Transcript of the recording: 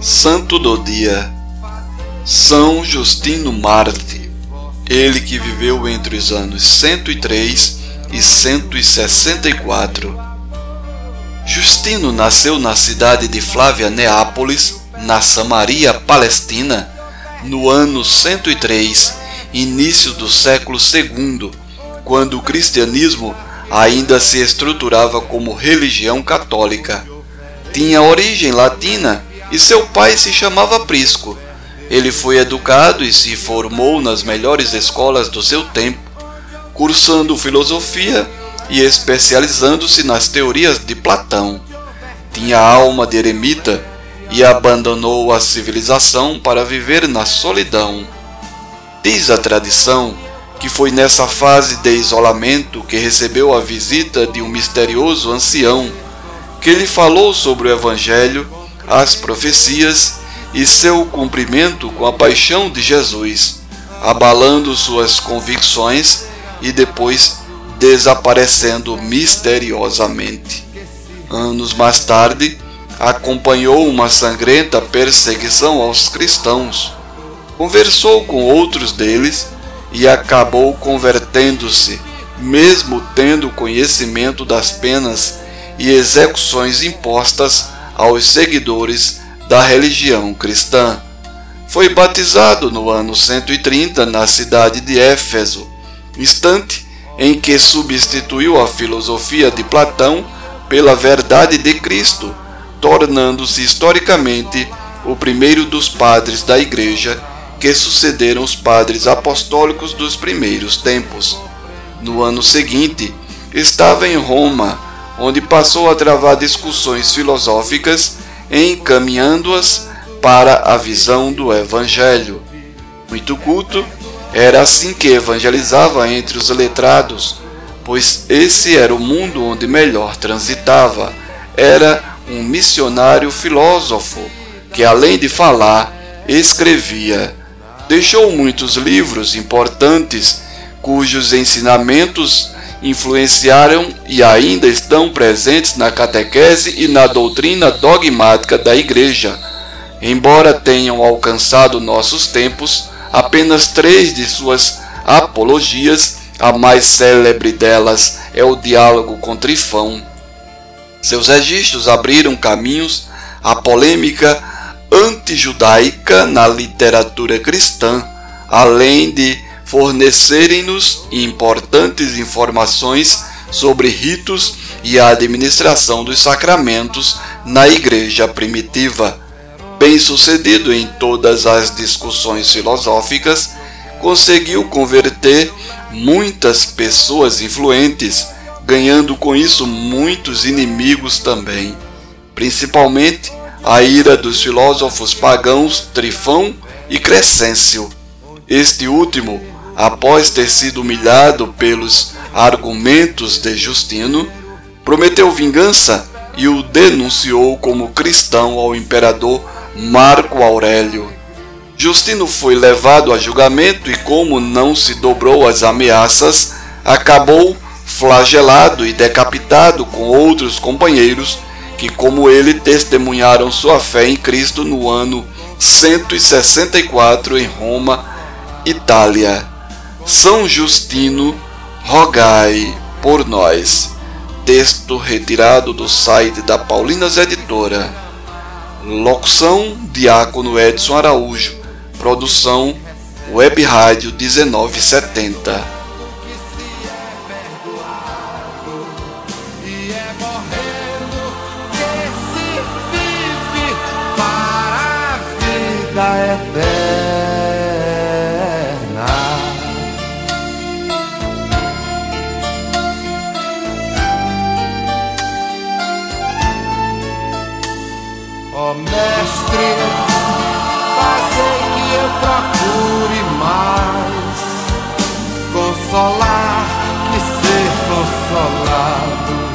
Santo do Dia São Justino Marte, ele que viveu entre os anos 103 e 164. Justino nasceu na cidade de Flávia Neápolis, na Samaria Palestina, no ano 103, início do século II, quando o cristianismo ainda se estruturava como religião católica. Tinha origem latina e seu pai se chamava Prisco. Ele foi educado e se formou nas melhores escolas do seu tempo, cursando filosofia e especializando-se nas teorias de Platão. Tinha alma de eremita e abandonou a civilização para viver na solidão. Diz a tradição que foi nessa fase de isolamento que recebeu a visita de um misterioso ancião que lhe falou sobre o Evangelho as profecias e seu cumprimento com a paixão de Jesus, abalando suas convicções e depois desaparecendo misteriosamente. Anos mais tarde, acompanhou uma sangrenta perseguição aos cristãos, conversou com outros deles e acabou convertendo-se, mesmo tendo conhecimento das penas e execuções impostas aos seguidores da religião cristã. Foi batizado no ano 130 na cidade de Éfeso, instante em que substituiu a filosofia de Platão pela verdade de Cristo, tornando-se historicamente o primeiro dos padres da Igreja que sucederam os padres apostólicos dos primeiros tempos. No ano seguinte, estava em Roma onde passou a travar discussões filosóficas, encaminhando-as para a visão do Evangelho. Muito culto, era assim que evangelizava entre os letrados, pois esse era o mundo onde melhor transitava. Era um missionário filósofo que, além de falar, escrevia. Deixou muitos livros importantes cujos ensinamentos influenciaram e ainda estão presentes na catequese e na doutrina dogmática da Igreja. Embora tenham alcançado nossos tempos, apenas três de suas apologias, a mais célebre delas é o diálogo com Trifão. Seus registros abriram caminhos à polêmica antijudaica na literatura cristã, além de fornecerem-nos importantes informações sobre ritos e a administração dos sacramentos na Igreja primitiva. Bem-sucedido em todas as discussões filosóficas, conseguiu converter muitas pessoas influentes, ganhando com isso muitos inimigos também, principalmente a ira dos filósofos pagãos Trifão e Crescêncio. Este último após ter sido humilhado pelos argumentos de Justino, prometeu vingança e o denunciou como cristão ao imperador Marco Aurélio. Justino foi levado a julgamento e, como não se dobrou às ameaças, acabou flagelado e decapitado com outros companheiros que, como ele, testemunharam sua fé em Cristo no ano 164 em Roma, Itália. São Justino, rogai por nós. Texto retirado do site da Paulinas Editora. Locução: Diácono Edson Araújo. Produção: Web Rádio 1970. mestre, fazei que eu procure mais consolar que ser consolado.